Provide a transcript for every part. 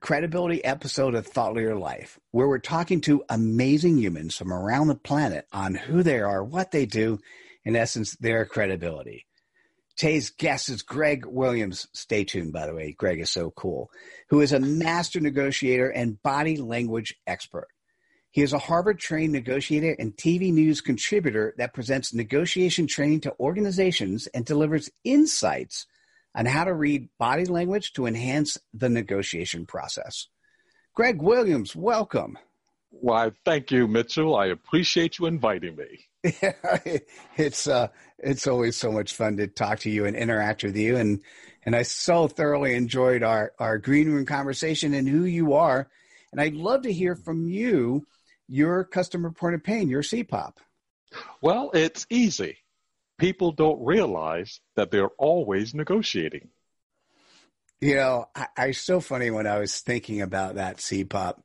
credibility episode of Thought Leader Life, where we're talking to amazing humans from around the planet on who they are, what they do, in essence, their credibility. Today's guest is Greg Williams. Stay tuned, by the way. Greg is so cool, who is a master negotiator and body language expert. He is a Harvard trained negotiator and TV news contributor that presents negotiation training to organizations and delivers insights on how to read body language to enhance the negotiation process. Greg Williams, welcome. Why, thank you, Mitchell. I appreciate you inviting me. it's uh, it's always so much fun to talk to you and interact with you, and and I so thoroughly enjoyed our our green room conversation and who you are, and I'd love to hear from you your customer point of pain, your CPOP. Well, it's easy people don't realize that they're always negotiating. You know, I, I so funny when I was thinking about that CPOP.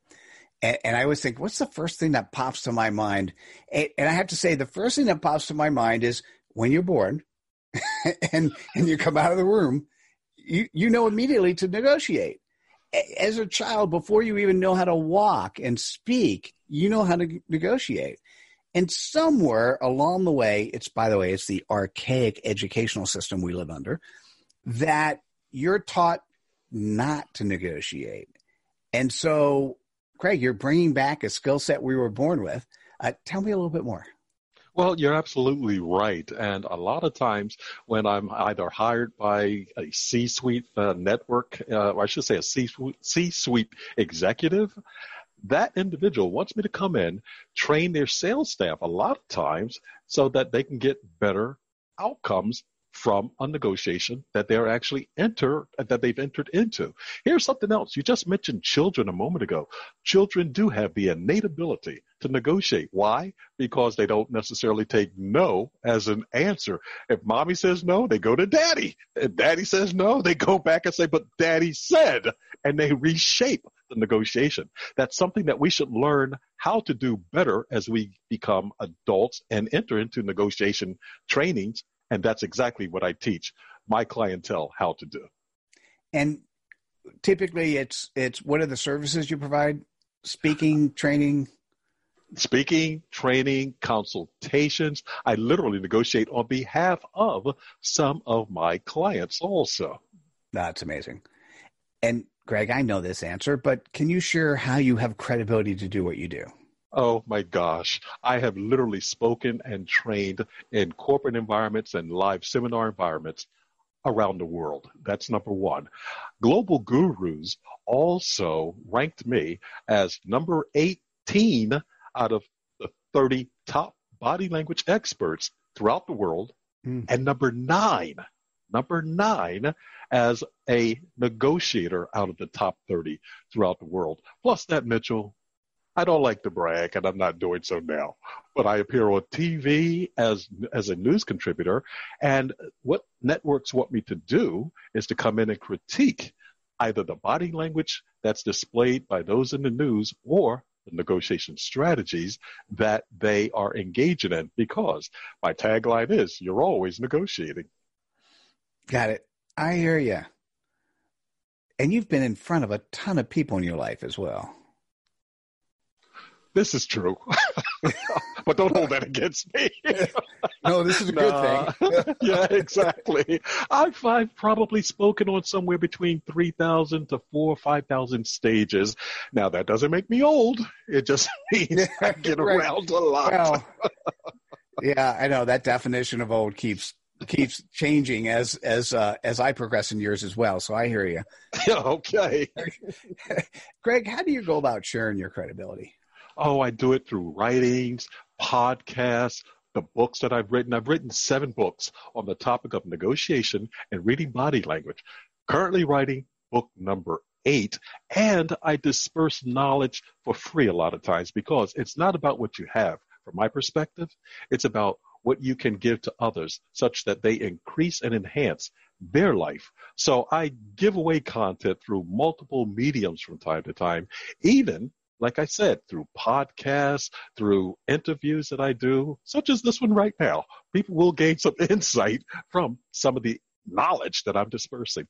And, and, I always think, what's the first thing that pops to my mind? And, and I have to say, the first thing that pops to my mind is when you're born and, and you come out of the room, you, you know immediately to negotiate. As a child, before you even know how to walk and speak, you know how to negotiate. And somewhere along the way, it's by the way, it's the archaic educational system we live under, that you're taught not to negotiate. And so, Greg, you're bringing back a skill set we were born with. Uh, tell me a little bit more. Well, you're absolutely right. And a lot of times when I'm either hired by a C suite uh, network, uh, or I should say a C suite executive, that individual wants me to come in, train their sales staff a lot of times so that they can get better outcomes from a negotiation that they're actually enter that they've entered into. Here's something else. You just mentioned children a moment ago. Children do have the innate ability to negotiate. Why? Because they don't necessarily take no as an answer. If mommy says no, they go to daddy. If daddy says no, they go back and say, but daddy said, and they reshape the negotiation. That's something that we should learn how to do better as we become adults and enter into negotiation trainings and that's exactly what I teach my clientele how to do. And typically it's it's what are the services you provide? Speaking, training, speaking, training, consultations. I literally negotiate on behalf of some of my clients also. That's amazing. And Greg, I know this answer, but can you share how you have credibility to do what you do? Oh my gosh. I have literally spoken and trained in corporate environments and live seminar environments around the world. That's number one. Global Gurus also ranked me as number 18 out of the 30 top body language experts throughout the world, mm. and number nine, number nine as a negotiator out of the top 30 throughout the world. Plus that, Mitchell, I don't like to brag, and I'm not doing so now. But I appear on TV as as a news contributor, and what networks want me to do is to come in and critique either the body language that's displayed by those in the news or the negotiation strategies that they are engaging in. Because my tagline is, "You're always negotiating." Got it. I hear you. and you've been in front of a ton of people in your life as well. This is true. but don't hold that against me. no, this is a good thing. yeah, exactly. I've, I've probably spoken on somewhere between 3,000 to 4 or 5,000 stages. Now, that doesn't make me old. It just means I get right. around a lot. Well, yeah, I know that definition of old keeps keeps changing as as uh, as I progress in years as well. So I hear you. Okay. Greg, how do you go about sharing your credibility? Oh, I do it through writings, podcasts, the books that I've written. I've written seven books on the topic of negotiation and reading body language. Currently writing book number eight, and I disperse knowledge for free a lot of times because it's not about what you have. From my perspective, it's about what you can give to others such that they increase and enhance their life. So I give away content through multiple mediums from time to time, even like I said, through podcasts, through interviews that I do, such as this one right now. People will gain some insight from some of the knowledge that I'm dispersing.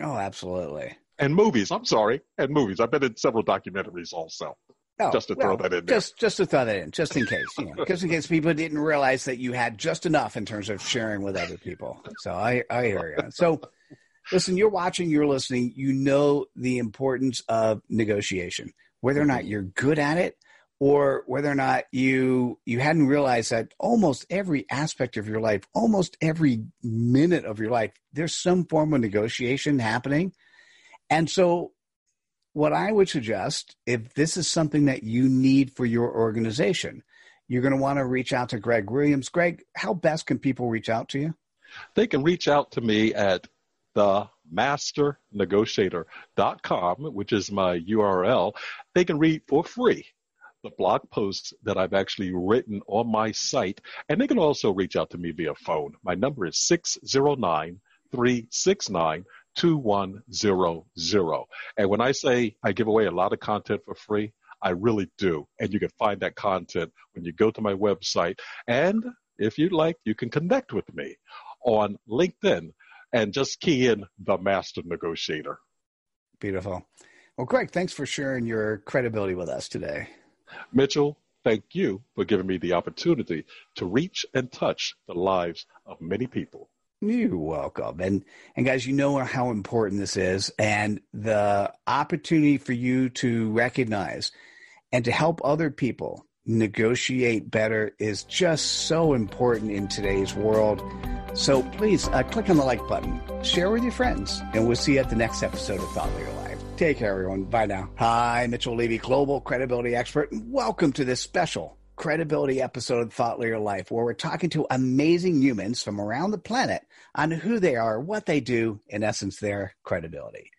Oh, absolutely. And movies. I'm sorry. And movies. I've been in several documentaries also. Oh, just to well, throw that in there. Just, just to throw that in, just in case, you know, just in case people didn't realize that you had just enough in terms of sharing with other people. So I, I hear you. So listen, you're watching, you're listening, you know the importance of negotiation whether or not mm-hmm. you're good at it or whether or not you you hadn't realized that almost every aspect of your life almost every minute of your life there's some form of negotiation happening and so what i would suggest if this is something that you need for your organization you're going to want to reach out to greg williams greg how best can people reach out to you they can reach out to me at the masternegotiator.com, which is my URL, they can read for free the blog posts that I've actually written on my site. And they can also reach out to me via phone. My number is 609 369 2100. And when I say I give away a lot of content for free, I really do. And you can find that content when you go to my website. And if you'd like, you can connect with me on LinkedIn and just key in the master negotiator. Beautiful. Well, Greg, thanks for sharing your credibility with us today. Mitchell, thank you for giving me the opportunity to reach and touch the lives of many people. You're welcome. And and guys, you know how important this is and the opportunity for you to recognize and to help other people negotiate better is just so important in today's world. So please uh, click on the like button, share with your friends, and we'll see you at the next episode of Thought Leader Life. Take care, everyone. Bye now. Hi, Mitchell Levy, global credibility expert, and welcome to this special credibility episode of Thought Leader Life, where we're talking to amazing humans from around the planet on who they are, what they do, in essence, their credibility.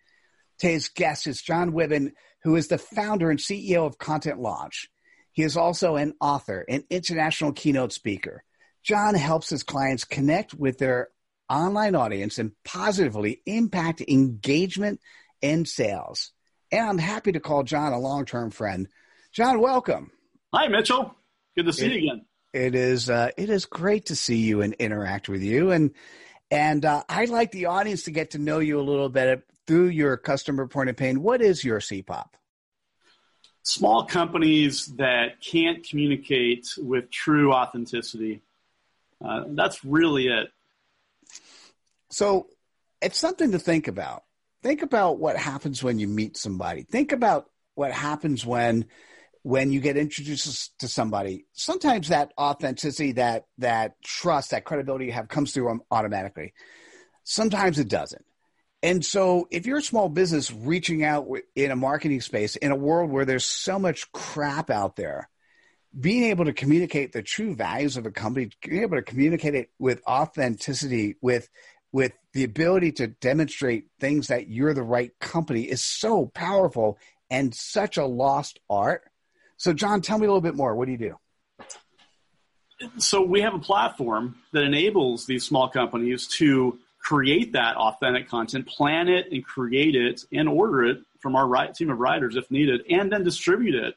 Today's guest is John Wuebben, who is the founder and CEO of Content Launch. He is also an author, and international keynote speaker John helps his clients connect with their online audience and positively impact engagement and sales. And I'm happy to call John a long term friend. John, welcome. Hi, Mitchell. Good to see it, you again. It is uh, it is great to see you and interact with you, and and uh, I'd like the audience to get to know you a little bit through your customer point of pain. What is your CPOP? Small companies that can't communicate with true authenticity uh, that's really it. So it's something to think about. Think about what happens when you meet somebody. Think about what happens when when you get introduced to somebody. Sometimes that authenticity, that that trust, that credibility you have comes through automatically. Sometimes it doesn't. And so, if you're a small business reaching out in a marketing space in a world where there's so much crap out there, being able to communicate the true values of a company, being able to communicate it with authenticity, with with the ability to demonstrate things that you're the right company is so powerful and such a lost art. So, John, tell me a little bit more. What do you do? So, we have a platform that enables these small companies to create that authentic content, plan it and create it and order it from our team of writers if needed, and then distribute it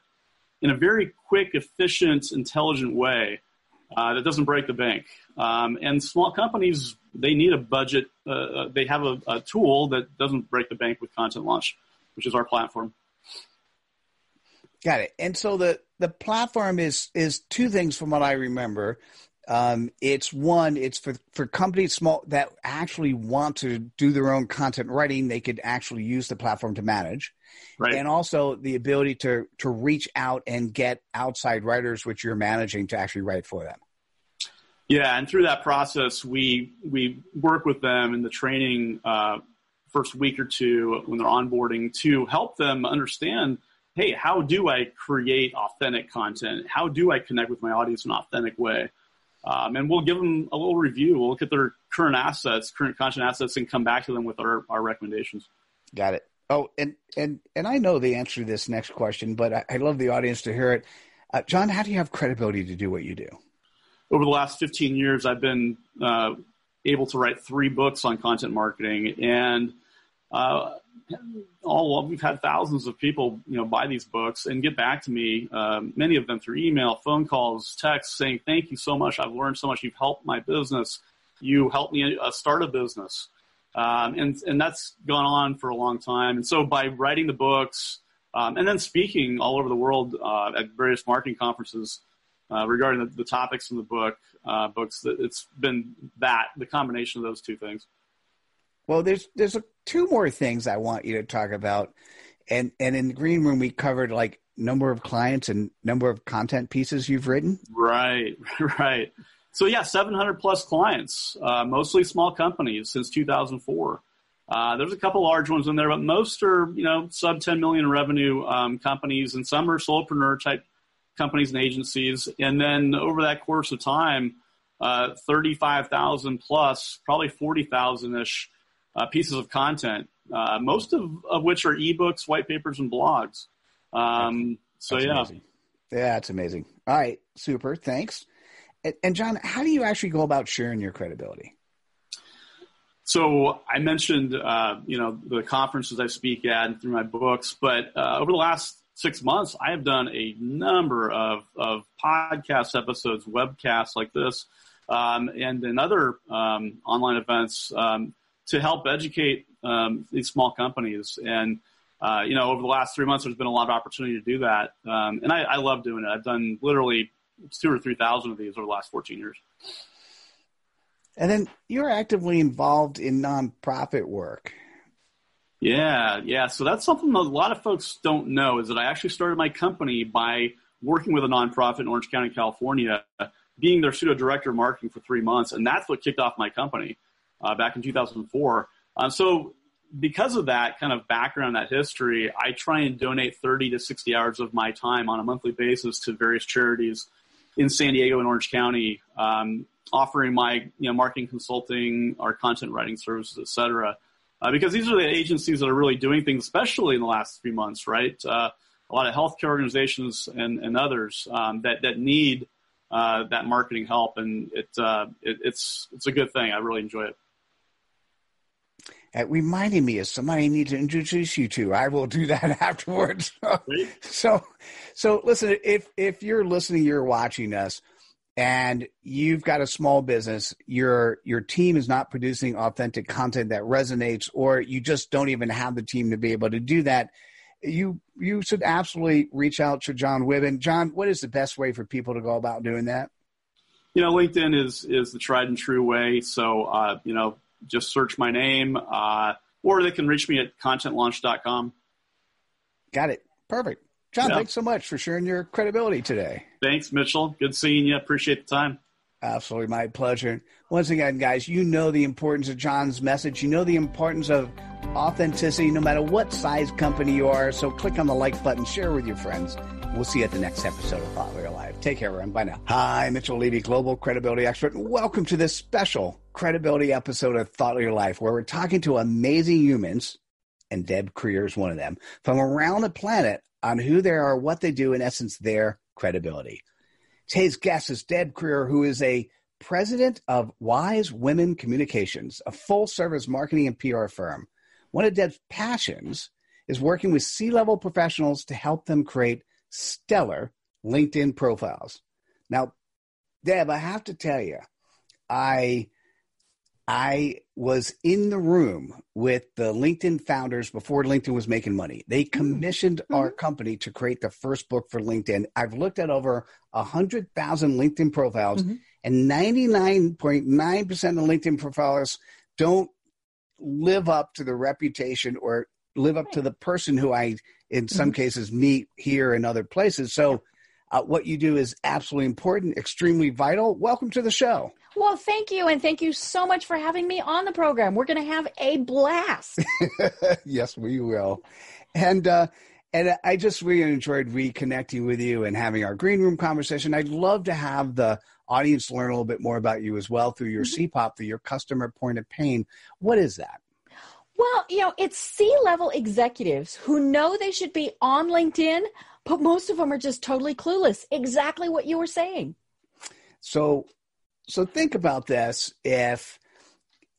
in a very quick, efficient, intelligent way uh, that doesn't break the bank. Um, and small companies, they need a budget uh, uh, they have a, a, tool that doesn't break the bank with content launch, which is our platform. Got it. And so the the platform is is two things from what I remember. Um, it's one, it's for, for companies small that actually want to do their own content writing. They could actually use the platform to manage, right. and also the ability to to reach out and get outside writers, which you're managing, to actually write for them. Yeah, and through that process, we we work with them in the training uh, first week or two when they're onboarding to help them understand hey, how do I create authentic content? How do I connect with my audience in an authentic way? Um, and we'll give them a little review. We'll look at their current assets, current content assets, and come back to them with our, our recommendations. Got it. Oh, and and and I know the answer to this next question, but I, I love the audience to hear it. Uh, John, how do you have credibility to do what you do? Over the last 15 years, I've been uh, able to write three books on content marketing, and uh, all we've had thousands of people you know buy these books and get back to me um, many of them through email phone calls texts saying thank you so much. I've learned so much. You've helped my business. You helped me uh, start a business. Um, and and that's gone on for a long time. And so by writing the books um, and then speaking all over the world uh, at various marketing conferences uh, regarding the, the, topics in the book uh, books it's been that the combination of those two things well, there's there's a, two more things I want you to talk about, and and in the green room we covered like number of clients and number of content pieces you've written. Right, right. So yeah, 700 plus clients, uh, mostly small companies since 2004. Uh, there's a couple large ones in there, but most are you know sub 10 million revenue um, companies, and some are solopreneur type companies and agencies. And then over that course of time, uh, 35,000 plus, probably 40,000 ish uh, pieces of content, uh, most of, of which are ebooks, white papers, and blogs. Um, so that's yeah, amazing. yeah, that's amazing. All right, super, thanks. And, and John, how do you actually go about sharing your credibility? So I mentioned, uh, you know, the conferences I speak at and through my books, but uh, over the last six months, I have done a number of, of podcast episodes, webcasts like this, um, and in other um, online events. Um, to help educate um, these small companies. And uh, you know, over the last three months, there's been a lot of opportunity to do that, um, and I, I, love doing it. I've done literally two or three thousand of these over the last 14 years. And then you're actively involved in nonprofit work. Yeah, yeah. So that's something that a lot of folks don't know is that I actually started my company by working with a nonprofit in Orange County, California, being their pseudo director of marketing for three months, and that's what kicked off my company uh, back in 2004. Um, so because of that kind of background, that history, I try and donate 30 to 60 hours of my time on a monthly basis to various charities in San Diego and Orange County, um, offering my you know marketing consulting, our content writing services, et cetera. Uh, because these are the agencies that are really doing things, especially in the last few months, right? Uh, a lot of healthcare organizations and, and others um, that that need uh, that marketing help, and it, uh, it, it's it's a good thing. I really enjoy it. It reminded me of somebody I need to introduce you to. I will do that afterwards. so, so listen, if, if you're listening, you're watching us and you've got a small business, your, your team is not producing authentic content that resonates, or you just don't even have the team to be able to do that. You, you should absolutely reach out to John Wuebben. John, what is the best way for people to go about doing that? You know, LinkedIn is, is the tried and true way. So, uh, you know, just search my name, uh, or they can reach me at contentlaunch.com. Got it. Perfect. John, yeah. thanks so much for sharing your credibility today. Thanks, Mitchell. Good seeing you. Appreciate the time. Absolutely, my pleasure. Once again, guys, you know the importance of John's message. You know the importance of authenticity no matter what size company you are. So click on the like button, share with your friends. We'll see you at the next episode of Thought Leader Life. Take care, everyone. Bye now. Hi, Mitchell Levy, Global Credibility Expert, and welcome to this special credibility episode of Thought Leader Life, where we're talking to amazing humans, and Deb Krier is one of them, from around the planet on who they are, what they do, in essence, their credibility. Today's guest is Deb Krier, who is a president of Wise Women Communications, a full service marketing and PR firm. One of Deb's passions is working with C level professionals to help them create stellar LinkedIn profiles. Now, Deb, I have to tell you, I I was in the room with the LinkedIn founders before LinkedIn was making money. They commissioned mm-hmm. our company to create the first book for LinkedIn. I've looked at over 100,000 LinkedIn profiles, mm-hmm. and 99.9% of LinkedIn profiles don't live up to the reputation or live up right. to the person who I, in some mm-hmm. cases, meet here and other places. So, uh, what you do is absolutely important, extremely vital. Welcome to the show. Well, thank you. And thank you so much for having me on the program. We're going to have a blast. yes, we will. And, uh, and I just really enjoyed reconnecting with you and having our green room conversation. I'd love to have the audience learn a little bit more about you as well through your mm-hmm. CPOP, through your customer point of pain. What is that? Well, you know, it's C level executives who know they should be on LinkedIn, but most of them are just totally clueless. Exactly what you were saying. So, so think about this if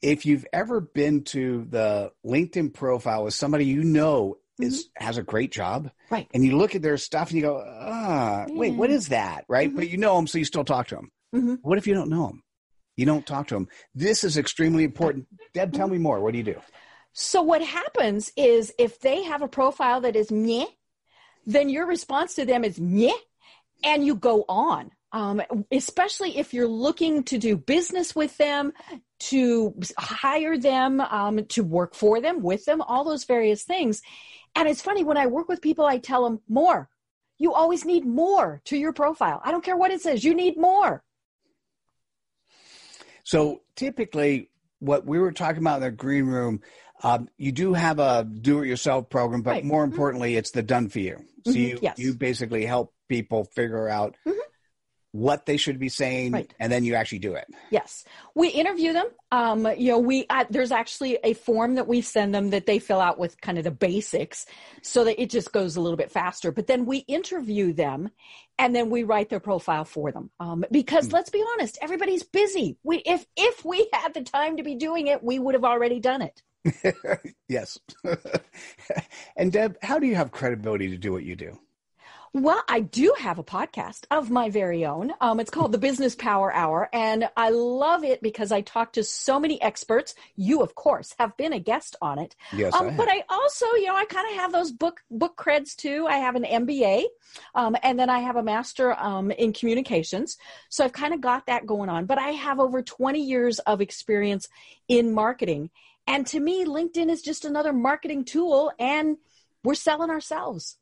if you've ever been to the LinkedIn profile with somebody you know is mm-hmm. has a great job, right? And you look at their stuff and you go, ah, yeah. wait, what is that, right? Mm-hmm. But you know them, so you still talk to them. Mm-hmm. What if you don't know them? You don't talk to them. This is extremely important. Deb, tell me more. What do you do? So what happens is if they have a profile that is meh, then your response to them is yeah, and you go on um, especially if you're looking to do business with them, to hire them, um, to work for them, with them, all those various things. And it's funny when I work with people, I tell them more. You always need more to your profile. I don't care what it says, you need more. So typically, what we were talking about in the green room, um, you do have a do-it-yourself program, but right. more mm-hmm. importantly, mm-hmm. it's the done for you. So mm-hmm. you yes. you basically help people figure out mm-hmm what they should be saying right. and then you actually do it yes we interview them um, you know we uh, there's actually a form that we send them that they fill out with kind of the basics so that it just goes a little bit faster but then we interview them and then we write their profile for them um, because mm. let's be honest everybody's busy we if if we had the time to be doing it we would have already done it yes and deb how do you have credibility to do what you do well, I do have a podcast of my very own. Um, it's called the Business Power Hour, and I love it because I talk to so many experts. You, of course, have been a guest on it. Yes, um, I but I also, you know, I kind of have those book book creds too. I have an MBA, um, and then I have a master um, in communications. So I've kind of got that going on. But I have over twenty years of experience in marketing, and to me, LinkedIn is just another marketing tool, and we're selling ourselves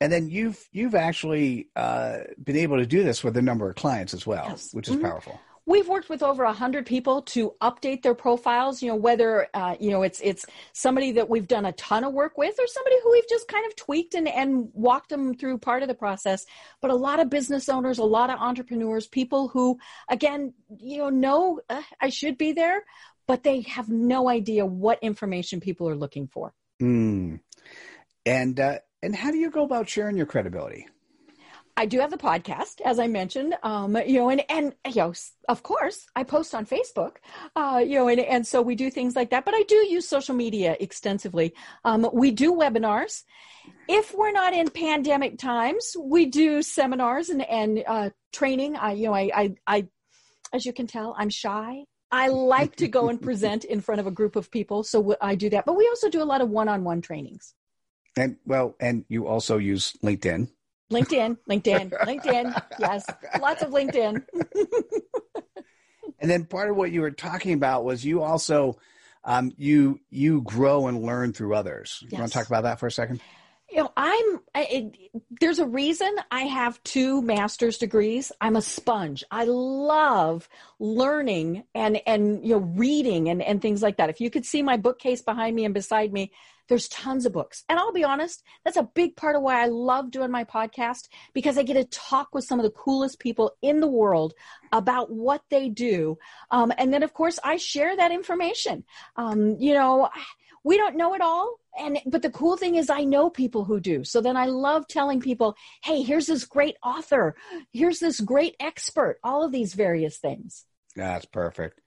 and then you've you've actually uh, been able to do this with a number of clients as well, yes. which is mm-hmm. powerful. We've worked with over a hundred people to update their profiles. You know, whether uh, you know it's it's somebody that we've done a ton of work with, or somebody who we've just kind of tweaked and and walked them through part of the process. But a lot of business owners, a lot of entrepreneurs, people who, again, you know, know uh, I should be there, but they have no idea what information people are looking for. Mm. And uh, and how do you go about sharing your credibility? I do have the podcast, as I mentioned, um, you know, and, and, you know, of course I post on Facebook, uh, you know, and, and so we do things like that, but I do use social media extensively. Um, we do webinars. If we're not in pandemic times, we do seminars and, and, uh, training. I, you know, I, I, I, as you can tell, I'm shy. I like to go and present in front of a group of people. So I do that, but we also do a lot of one-on-one trainings. And well, and you also use LinkedIn. LinkedIn, LinkedIn, LinkedIn. Yes, lots of LinkedIn. and then part of what you were talking about was you also um, you you grow and learn through others. Yes. You want to talk about that for a second? You know, I'm. It, there's a reason I have two master's degrees. I'm a sponge. I love learning and and you know reading and and things like that. If you could see my bookcase behind me and beside me, there's tons of books. And I'll be honest, that's a big part of why I love doing my podcast because I get to talk with some of the coolest people in the world about what they do. Um, and then, of course, I share that information. Um, you know, we don't know it all and but the cool thing is i know people who do so then i love telling people hey here's this great author here's this great expert all of these various things that's perfect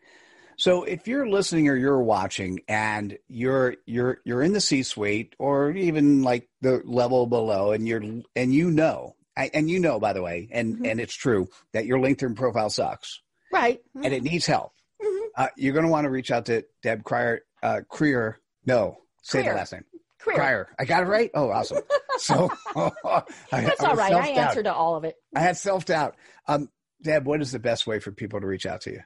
so if you're listening or you're watching and you're you're you're in the C-suite or even like the level below and you're and you know and you know by the way and mm-hmm. and it's true that your LinkedIn profile sucks. Right. Mm-hmm. And it needs help. Mm-hmm. Uh, you're going to want to reach out to Deb Crier. Uh, Crier. No, say Crier. the last name. Crier. Crier. I got it right. Oh, awesome. So I, That's all right. I answered to all of it. I had self doubt. Um, Deb, what is the best way for people to reach out to you?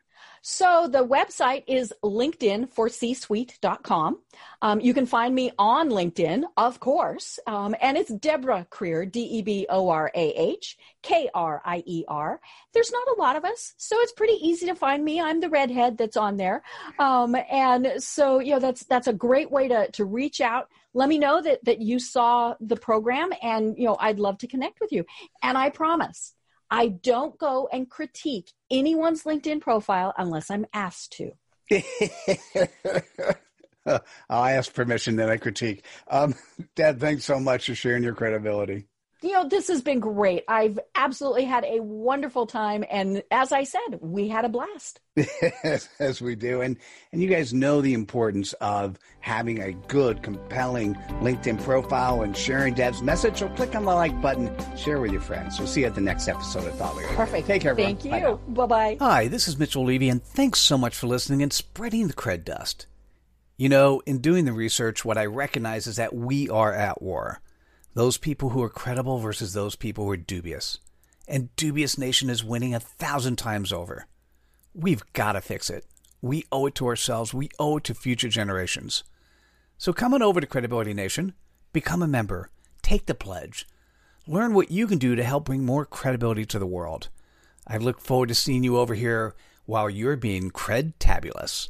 So the website is LinkedIn for C-suite.com. Um, you can find me on LinkedIn, of course. Um, and it's Deborah Krier, D-E-B-O-R-A-H, K-R-I-E-R. There's not a lot of us, so it's pretty easy to find me. I'm the redhead that's on there. Um, and so, you know, that's, that's a great way to, to reach out. Let me know that, that you saw the program and, you know, I'd love to connect with you. And I promise I don't go and critique anyone's LinkedIn profile unless I'm asked to. I ask permission, then I critique. Um, Deb, thanks so much for sharing your credibility. You know, this has been great. I've absolutely had a wonderful time. And as I said, we had a blast. as we do. And and you guys know the importance of having a good, compelling LinkedIn profile and sharing Deb's message. So click on the like button, share with your friends. We'll see you at the next episode of Thought Leader. Perfect. Take care, everyone. Thank Bye you. Bye bye. Hi, this is Mitchell Levy, and thanks so much for listening and spreading the cred dust. You know, in doing the research, what I recognize is that we are at war. Those people who are credible versus those people who are dubious. And Dubious Nation is winning a thousand times over. We've got to fix it. We owe it to ourselves. We owe it to future generations. So come on over to Credibility Nation, become a member, take the pledge, learn what you can do to help bring more credibility to the world. I look forward to seeing you over here while you're being cred-tabulous.